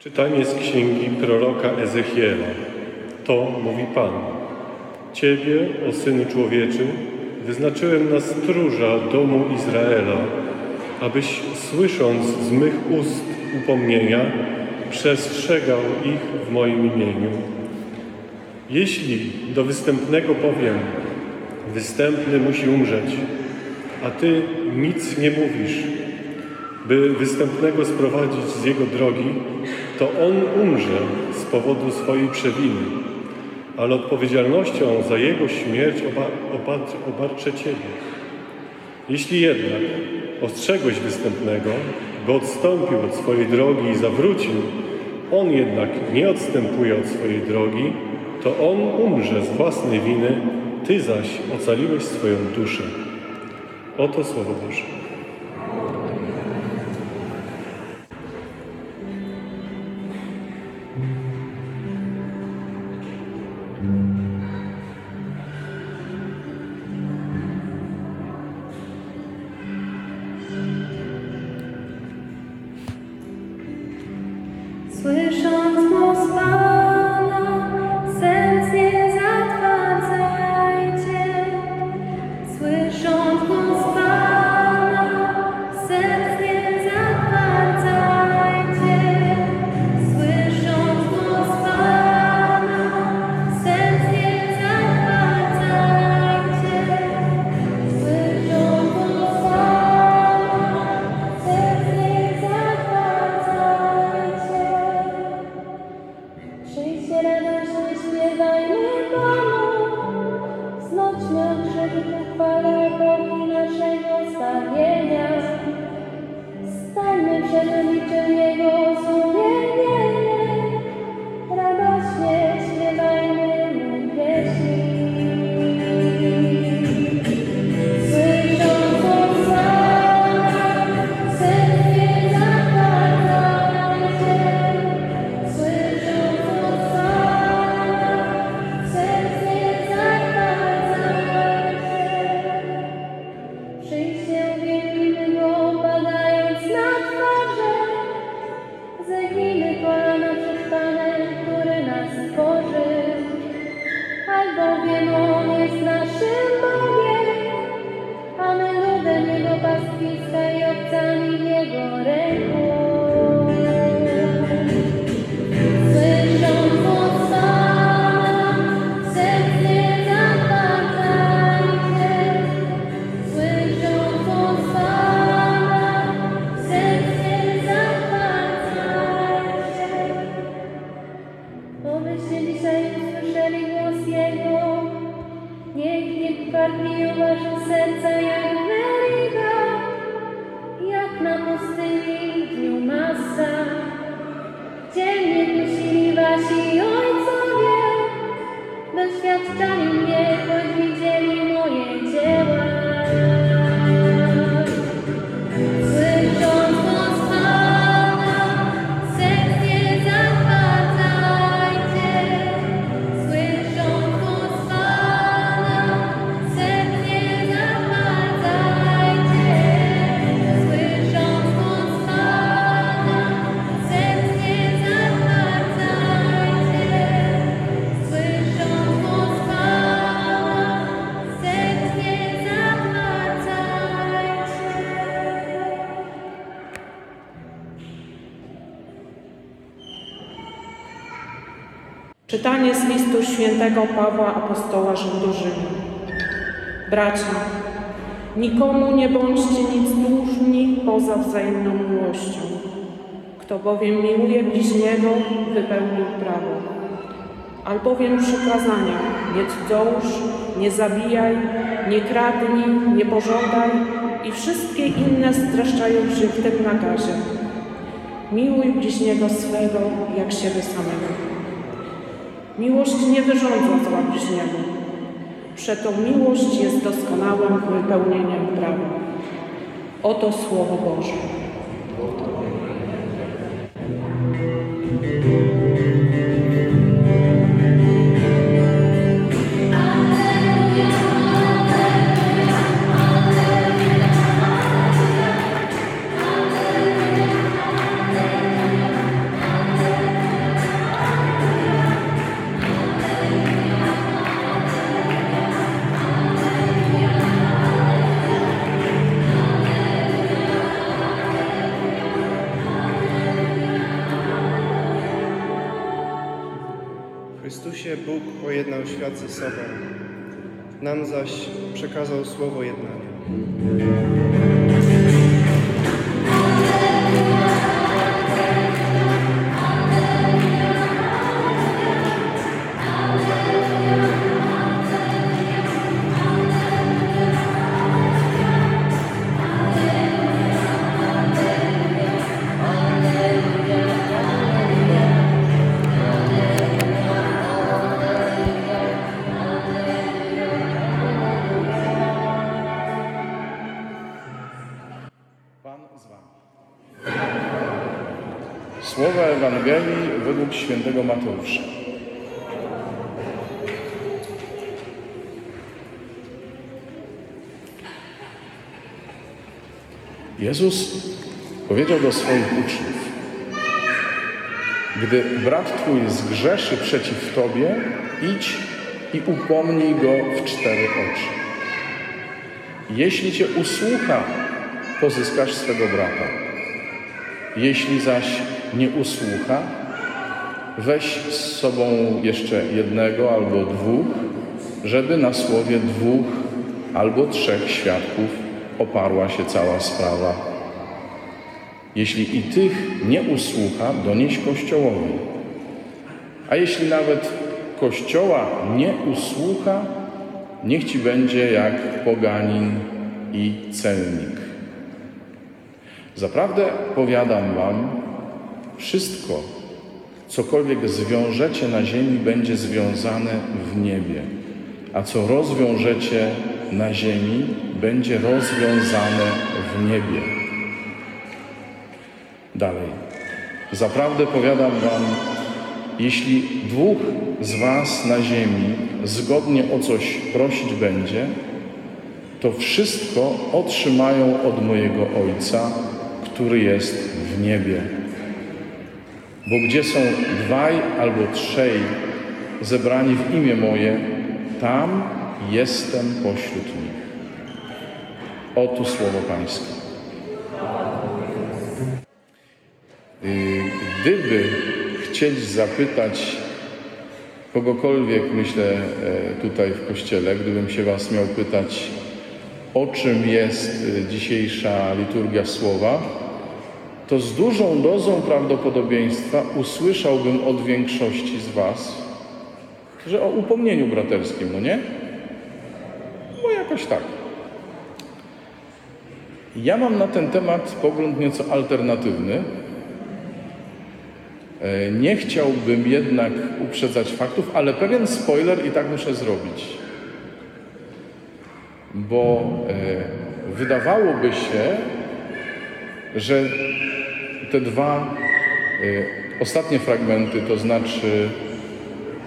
Czytanie z księgi proroka Ezechiela. To mówi Pan. Ciebie, o synu człowieczy, wyznaczyłem na stróża domu Izraela, abyś słysząc z mych ust upomnienia, przestrzegał ich w moim imieniu. Jeśli do występnego powiem, występny musi umrzeć, a ty nic nie mówisz, by występnego sprowadzić z jego drogi, to on umrze z powodu swojej przewiny, ale odpowiedzialnością za jego śmierć oba- obarczę Ciebie. Jeśli jednak ostrzegłeś występnego, by odstąpił od swojej drogi i zawrócił, on jednak nie odstępuje od swojej drogi, to on umrze z własnej winy, Ty zaś ocaliłeś swoją duszę. Oto Słowo Boże. Wasi ojcowie, doświadczali mnie, choć widzieli Czytanie z listu świętego Pawła Apostoła Żydom Bracia, nikomu nie bądźcie nic dłużni poza wzajemną miłością. Kto bowiem miłuje bliźniego, wypełnił prawo. Albowiem przykazania nie cudzołóż, nie zabijaj, nie kradnij, nie pożądaj i wszystkie inne streszczają się w tym nakazie. Miłuj bliźniego swego jak siebie samego. Miłość nie wyrządza zła bliźniemu. Przeto miłość jest doskonałym wypełnieniem prawa. Oto Słowo Boże. Chrystusie Bóg pojednał świat ze sobą, nam zaś przekazał słowo jednania. Według świętego Mateusza. Jezus powiedział do swoich uczniów: Gdy brat twój zgrzeszy przeciw tobie, idź i upomnij go w cztery oczy. Jeśli cię usłucha, pozyskasz swego brata. Jeśli zaś nie usłucha, weź z sobą jeszcze jednego albo dwóch, żeby na słowie dwóch albo trzech świadków oparła się cała sprawa. Jeśli i tych nie usłucha, donieś Kościołowi. A jeśli nawet Kościoła nie usłucha, niech ci będzie jak poganin i celnik. Zaprawdę powiadam wam, wszystko, cokolwiek zwiążecie na ziemi, będzie związane w niebie, a co rozwiążecie na ziemi, będzie rozwiązane w niebie. Dalej. Zaprawdę powiadam wam, jeśli dwóch z was na ziemi zgodnie o coś prosić będzie, to wszystko otrzymają od mojego Ojca, który jest w niebie. Bo gdzie są dwaj albo trzej zebrani w imię moje, tam jestem pośród nich. Oto słowo Pańskie. Y, Gdyby chcieli zapytać kogokolwiek, myślę, e, tutaj w kościele, gdybym się Was miał pytać, o czym jest y, dzisiejsza liturgia słowa, to z dużą dozą prawdopodobieństwa usłyszałbym od większości z Was, że o upomnieniu braterskim, no nie? No jakoś tak. Ja mam na ten temat pogląd nieco alternatywny. E, Nie chciałbym jednak uprzedzać faktów, ale pewien spoiler i tak muszę zrobić. Bo e, wydawałoby się, że te dwa e, ostatnie fragmenty, to znaczy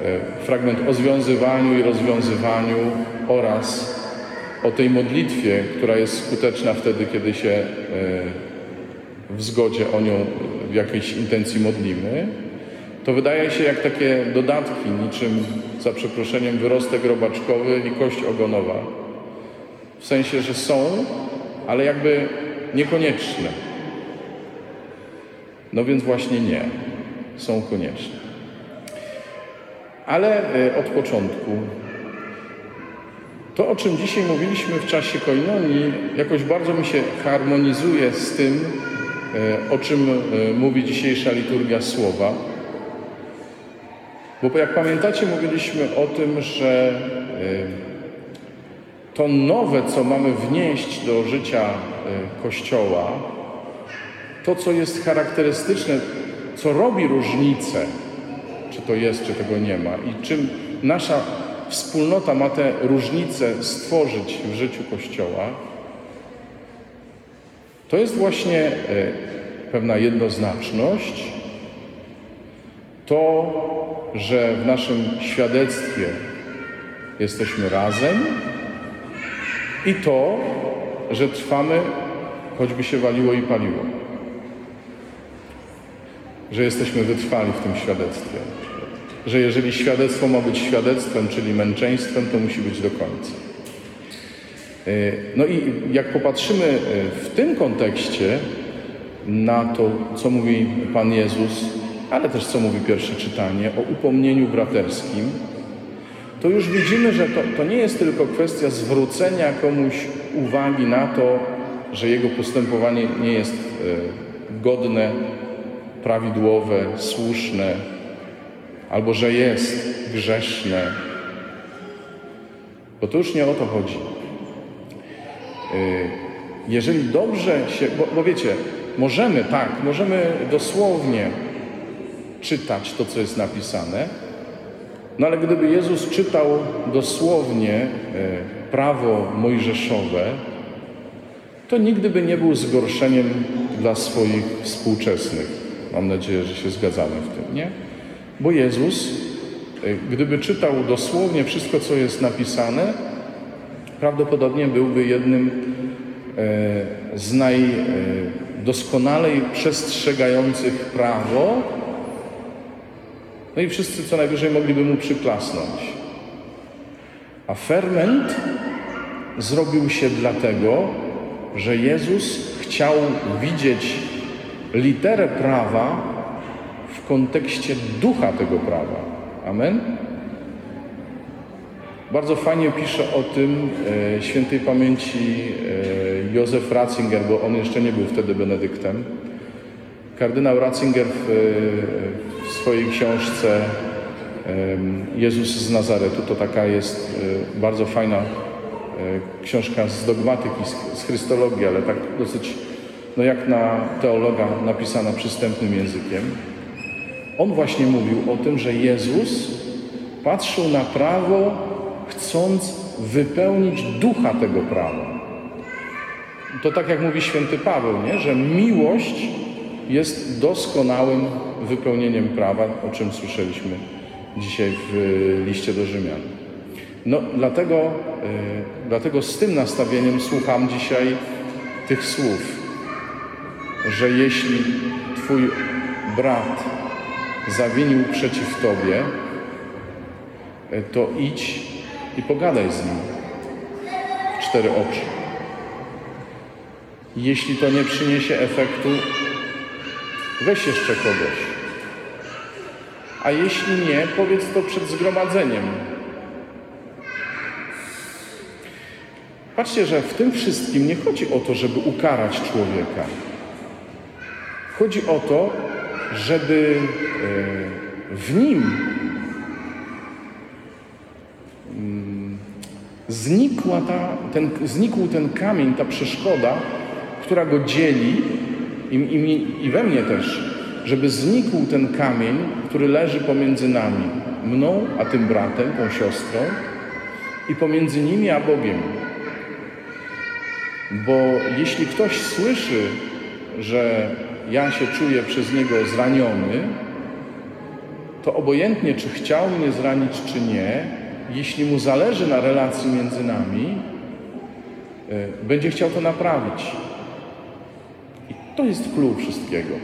e, fragment o związywaniu i rozwiązywaniu oraz o tej modlitwie, która jest skuteczna wtedy, kiedy się e, w zgodzie o nią w jakiejś intencji modlimy, to wydaje się jak takie dodatki, niczym za przeproszeniem wyrostek robaczkowy i kość ogonowa. W sensie, że są, ale jakby niekonieczne. No więc właśnie nie, są konieczne. Ale e, od początku to, o czym dzisiaj mówiliśmy w czasie koinonii, jakoś bardzo mi się harmonizuje z tym, e, o czym e, mówi dzisiejsza liturgia słowa. Bo jak pamiętacie, mówiliśmy o tym, że to nowe, co mamy wnieść do życia Kościoła, to, co jest charakterystyczne, co robi różnicę, czy to jest, czy tego nie ma, i czym nasza wspólnota ma te różnice stworzyć w życiu Kościoła, to jest właśnie e, pewna jednoznaczność, to, że w naszym świadectwie jesteśmy razem i to, że trwamy, choćby się waliło i paliło. Że jesteśmy wytrwali w tym świadectwie. Że jeżeli świadectwo ma być świadectwem, czyli męczeństwem, to musi być do końca. E, No i jak popatrzymy e, w tym kontekście na to, co mówi Pan Jezus, ale też co mówi pierwsze czytanie o upomnieniu braterskim, to już widzimy, że to, to nie jest tylko kwestia zwrócenia komuś uwagi na to, że jego postępowanie nie jest e, godne, prawidłowe, słuszne, albo że jest grzeszne. Bo to już nie o to chodzi. Y, Jeżeli dobrze się, bo, bo wiecie, możemy tak, możemy dosłownie czytać to, co jest napisane, no ale gdyby Jezus czytał dosłownie e, prawo mojżeszowe, to nigdy by nie był zgorszeniem dla swoich współczesnych. Mam nadzieję, że się zgadzamy w tym, nie? Bo Jezus, e, gdyby czytał dosłownie wszystko, co jest napisane, prawdopodobnie byłby jednym e, z najdoskonalej przestrzegających prawo, no i wszyscy co najwyżej mogliby mu przyklasnąć. A ferment zrobił się dlatego, że Jezus chciał widzieć literę prawa w kontekście ducha tego prawa. Amen? Bardzo fajnie pisze o tym e, świętej pamięci e, Józef Ratzinger, bo on jeszcze nie był wtedy benedyktem. Kardynał Ratzinger w, w swojej książce em, Jezus z Nazaretu, to taka jest e, bardzo fajna e, książka z dogmatyki, z chrystologii, ale tak dosyć, no jak na teologa, napisana przystępnym językiem. On właśnie mówił o tym, że Jezus patrzył na prawo, chcąc wypełnić ducha tego prawa. To tak jak mówi święty Paweł, nie? że miłość jest doskonałym wypełnieniem prawa, o czym słyszeliśmy dzisiaj w liście do Rzymian. No, dlatego, e, dlatego z tym nastawieniem słucham dzisiaj tych słów, że jeśli Twój brat zawinił przeciw Tobie, e, to idź i pogadaj z nim w cztery oczy. Jeśli to nie przyniesie efektu, weź jeszcze kogoś. A jeśli nie, powiedz to przed zgromadzeniem. Patrzcie, że w tym wszystkim nie chodzi o to, żeby ukarać człowieka. Chodzi o to, żeby e, w nim mm, znikła ta, ten, znikł ten kamień, ta przeszkoda, która go dzieli i, i, i we mnie też, żeby znikł ten kamień, który leży pomiędzy nami, mną a tym bratem, tą siostrą i pomiędzy nimi a Bogiem. Bo jeśli ktoś słyszy, że ja się czuję przez niego zraniony, to obojętnie, czy chciał mnie zranić, czy nie, jeśli mu zależy na relacji między nami, y, będzie chciał to naprawić. I to jest klucz wszystkiego.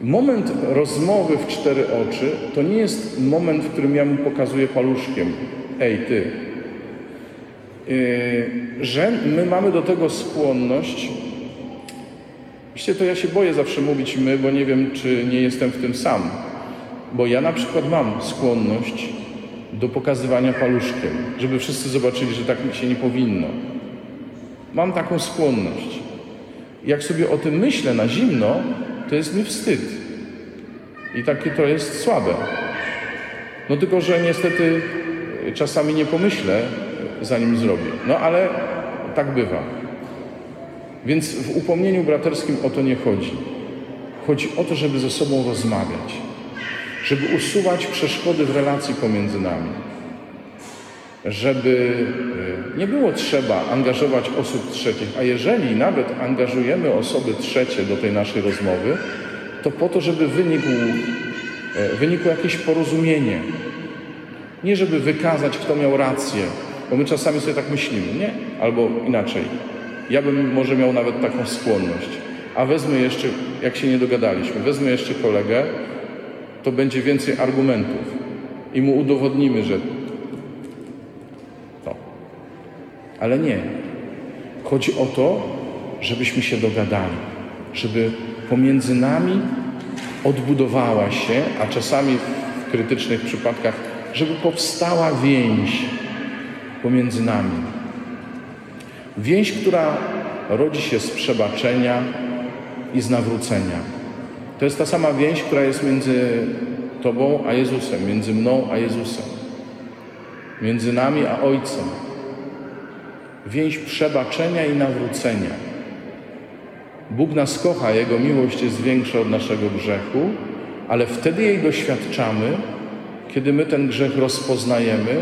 Moment rozmowy w cztery oczy to nie jest moment, w którym ja mu pokazuję paluszkiem. Ej, ty. Yy, że my mamy do tego skłonność. Wiecie, to ja się boję zawsze mówić my, bo nie wiem, czy nie jestem w tym sam. Bo ja na przykład mam skłonność do pokazywania paluszkiem, żeby wszyscy zobaczyli, że tak się nie powinno. Mam taką skłonność. Jak sobie o tym myślę na zimno, to jest mi wstyd. I takie to jest słabe. No tylko, że niestety czasami nie pomyślę, zanim zrobię. No ale tak bywa. Więc w upomnieniu braterskim o to nie chodzi. Chodzi o to, żeby ze sobą rozmawiać, żeby usuwać przeszkody w relacji pomiędzy nami, żeby y, nie było trzeba angażować osób trzecich, a jeżeli nawet angażujemy osoby trzecie do tej naszej rozmowy, to po to, żeby wynikł, e, wynikło jakieś porozumienie. Nie żeby wykazać, kto miał rację, bo my czasami sobie tak myślimy, nie? Albo inaczej. Ja bym może miał nawet taką skłonność. A wezmę jeszcze, jak się nie dogadaliśmy, wezmę jeszcze kolegę, to będzie więcej argumentów i mu udowodnimy, że to. Ale nie. Chodzi o to, żebyśmy się dogadali, żeby pomiędzy nami odbudowała się, a czasami w krytycznych przypadkach, żeby powstała więź pomiędzy nami. Więź, która rodzi się z przebaczenia i z nawrócenia. To jest ta sama więź, która jest między Tobą a Jezusem, między mną a Jezusem, między nami a Ojcem. Więź przebaczenia i nawrócenia. Bóg nas kocha, Jego miłość jest większa od naszego grzechu, ale wtedy jej doświadczamy, kiedy my ten grzech rozpoznajemy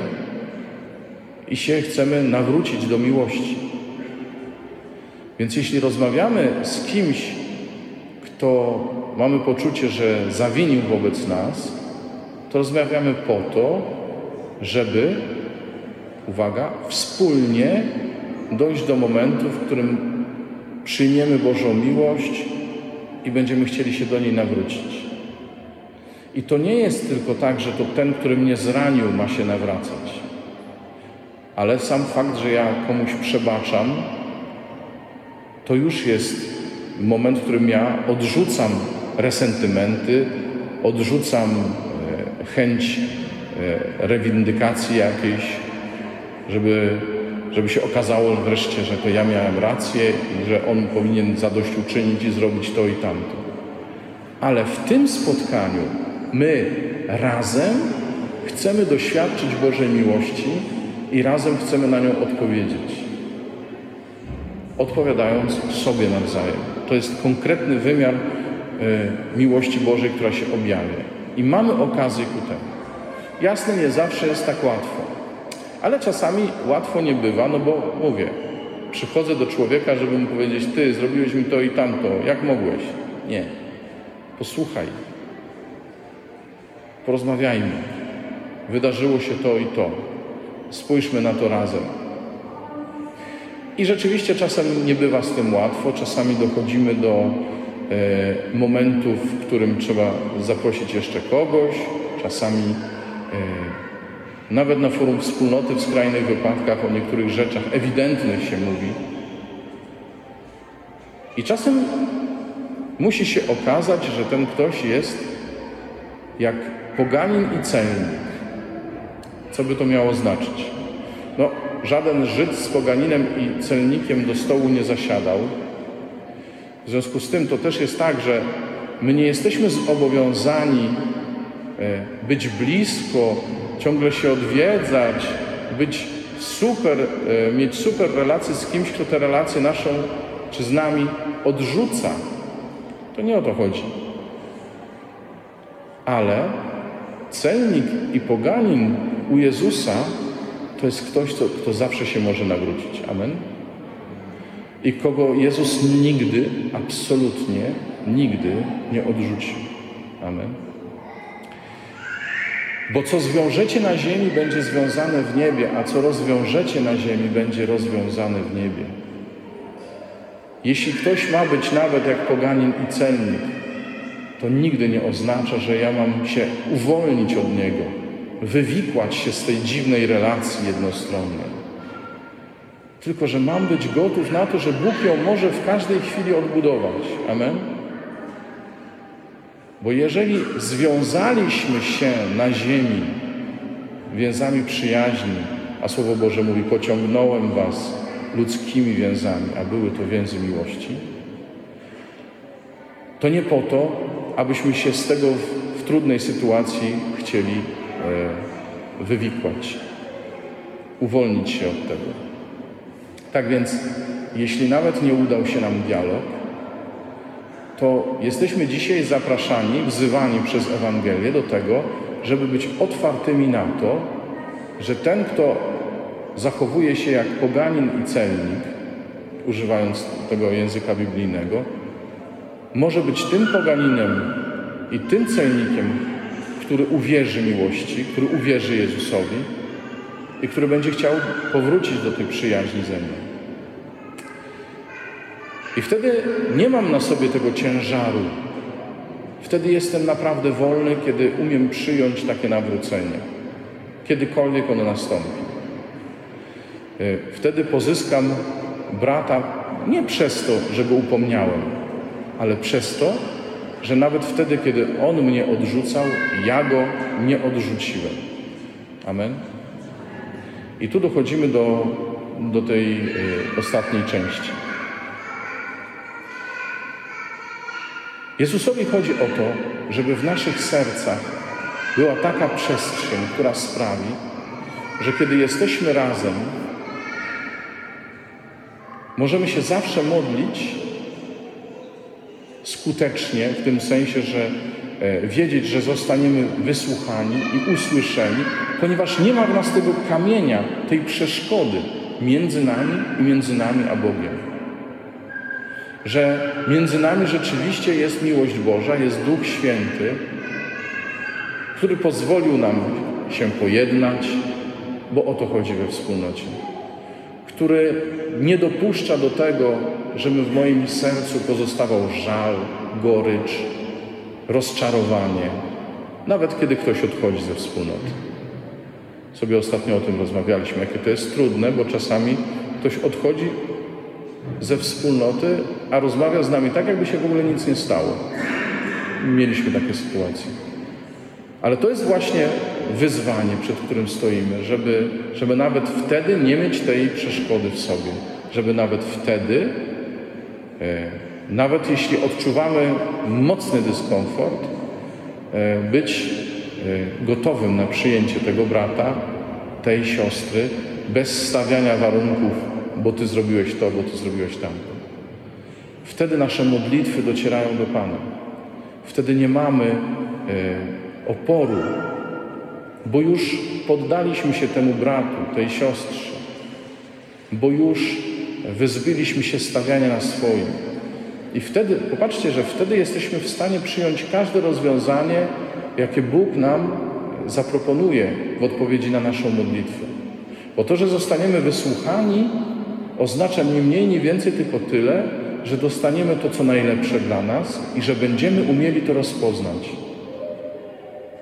i się chcemy nawrócić do miłości. Więc jeśli rozmawiamy z kimś, kto mamy poczucie, że zawinił wobec nas, to rozmawiamy po to, żeby, uwaga, wspólnie dojść do momentu, w którym przyjmiemy Bożą miłość i będziemy chcieli się do niej nawrócić. I to nie jest tylko tak, że to ten, który mnie zranił, ma się nawracać. Ale sam fakt, że ja komuś przebaczam, to już jest moment, w którym ja odrzucam resentymenty, odrzucam e, chęć e, rewindykacji jakiejś, żeby, żeby się okazało wreszcie, że to ja miałem rację i że on powinien zadośćuczynić i zrobić to i tamto. Ale w tym spotkaniu my razem chcemy doświadczyć Bożej miłości i razem chcemy na nią odpowiedzieć. Odpowiadając sobie nawzajem. To jest konkretny wymiar y, miłości Bożej, która się objawia. I mamy okazję ku temu. Jasne, nie zawsze jest tak łatwo. Ale czasami łatwo nie bywa, no bo mówię, przychodzę do człowieka, żeby mu powiedzieć, ty zrobiłeś mi to i tamto, jak mogłeś? Nie. Posłuchaj. Porozmawiajmy. Wydarzyło się to i to. Spójrzmy na to razem. I rzeczywiście czasem nie bywa z tym łatwo, czasami dochodzimy do e, momentu, w którym trzeba zaprosić jeszcze kogoś, czasami e, nawet na forum wspólnoty w skrajnych wypadkach o niektórych rzeczach ewidentnych się mówi. I czasem musi się okazać, że ten ktoś jest jak poganin i celnik. Co by to miało znaczyć? No, żaden Żyd z poganinem i celnikiem do stołu nie zasiadał. W związku z tym to też jest tak, że my nie jesteśmy zobowiązani e, być blisko, ciągle się odwiedzać, być super, e, mieć super relacje z kimś, kto tę relację naszą czy z nami odrzuca. To nie o to chodzi. Ale celnik i poganin u Jezusa to jest ktoś, kto, kto zawsze się może nawrócić. Amen. I kogo Jezus nigdy, absolutnie nigdy nie odrzucił. Amen. Bo co zwiążecie na ziemi, będzie związane w niebie, a co rozwiążecie na ziemi, będzie rozwiązane w niebie. Jeśli ktoś ma być nawet jak poganin i celnik, to nigdy nie oznacza, że ja mam się uwolnić od niego, wywikłać się z tej dziwnej relacji jednostronnej. Tylko, że mam być gotów na to, że Bóg ją może w każdej chwili odbudować. Amen? Bo jeżeli związaliśmy się na ziemi więzami przyjaźni, a Słowo Boże mówi, pociągnąłem was ludzkimi więzami, a były to więzy miłości, to nie po to, abyśmy się z tego w, w trudnej sytuacji chcieli wywikłać, uwolnić się od tego. Tak więc, jeśli nawet nie udał się nam dialog, to jesteśmy dzisiaj zapraszani, wzywani przez Ewangelię do tego, żeby być otwartymi na to, że ten, kto zachowuje się jak poganin i celnik, używając tego języka biblijnego, może być tym poganinem i tym celnikiem, który uwierzy miłości, który uwierzy Jezusowi i który będzie chciał powrócić do tej przyjaźni ze mną. I wtedy nie mam na sobie tego ciężaru. Wtedy jestem naprawdę wolny, kiedy umiem przyjąć takie nawrócenie, kiedykolwiek ono nastąpi. Y, wtedy pozyskam brata nie przez to, że go upomniałem, ale przez to, że nawet wtedy, kiedy On mnie odrzucał, ja Go nie odrzuciłem. Amen. I tu dochodzimy do, do tej y, ostatniej części. Jezusowi chodzi o to, żeby w naszych sercach była taka przestrzeń, która sprawi, że kiedy jesteśmy razem, możemy się zawsze modlić skutecznie, w tym sensie, że e, wiedzieć, że zostaniemy wysłuchani i usłyszeni, ponieważ nie ma w nas tego kamienia, tej przeszkody między nami i między nami a Bogiem. Że między nami rzeczywiście jest miłość Boża, jest Duch Święty, który pozwolił nam się pojednać, bo o to chodzi we wspólnocie. Który nie dopuszcza do tego, żeby w moim sercu pozostawał żal, gorycz, rozczarowanie, nawet kiedy ktoś odchodzi ze wspólnoty. Sobie ostatnio o tym rozmawialiśmy, jakie to jest trudne, bo czasami ktoś odchodzi ze wspólnoty, a rozmawia z nami tak, jakby się w ogóle nic nie stało. Mieliśmy takie sytuacje. Ale to jest właśnie wyzwanie, przed którym stoimy, żeby, żeby nawet wtedy nie mieć tej przeszkody w sobie, żeby nawet wtedy, nawet jeśli odczuwamy mocny dyskomfort, e, być e, gotowym na przyjęcie tego brata, tej siostry, bez stawiania warunków, bo ty zrobiłeś to, bo ty zrobiłeś tamto. Wtedy nasze modlitwy docierają do Pana. Wtedy nie mamy e, oporu, bo już poddaliśmy się temu bratu, tej siostrze, bo już wyzbyliśmy się stawiania na swoim. I wtedy, popatrzcie, że wtedy jesteśmy w stanie przyjąć każde rozwiązanie, jakie Bóg nam zaproponuje w odpowiedzi na naszą modlitwę. Bo to, że zostaniemy wysłuchani, oznacza ni mniej, ni więcej, tylko tyle, że dostaniemy to, co najlepsze dla nas i że będziemy umieli to rozpoznać.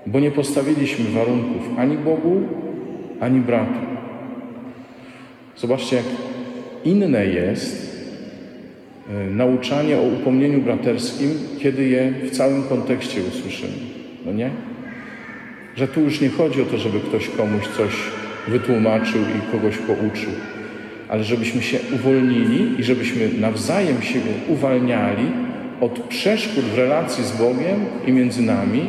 Bo nie postawiliśmy warunków ani Bogu, ani bratu. Zobaczcie, jak inne jest e, nauczanie o upomnieniu braterskim, kiedy je w całym kontekście usłyszymy. No nie? Że tu już nie chodzi o to, żeby ktoś komuś coś wytłumaczył i kogoś pouczył, ale żebyśmy się uwolnili i żebyśmy nawzajem się uwalniali od przeszkód w relacji z Bogiem i między nami,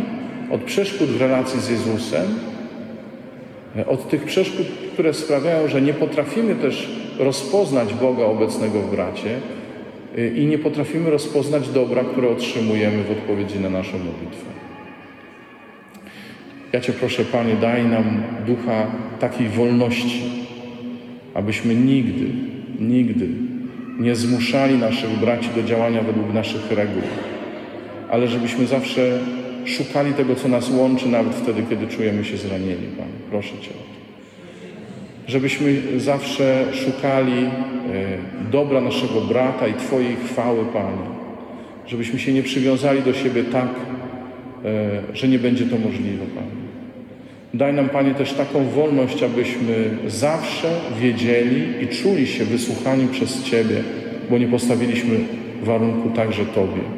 od przeszkód w relacji z Jezusem, od tych przeszkód, które sprawiają, że nie potrafimy też rozpoznać Boga obecnego w bracie y, i nie potrafimy rozpoznać dobra, które otrzymujemy w odpowiedzi na naszą modlitwę. Ja Cię proszę, Panie, daj nam ducha takiej wolności, abyśmy nigdy, nigdy nie zmuszali naszych braci do działania według naszych reguł, ale żebyśmy zawsze szukali tego, co nas łączy, nawet wtedy, kiedy czujemy się zranieni, Panie. Proszę Cię o to. Żebyśmy zawsze szukali e, dobra naszego brata i Twojej chwały, Panie. Żebyśmy się nie przywiązali do siebie tak, e, że nie będzie to możliwe, Panie. Daj nam, Panie, też taką wolność, abyśmy zawsze wiedzieli i czuli się wysłuchani przez Ciebie, bo nie postawiliśmy warunku także Tobie.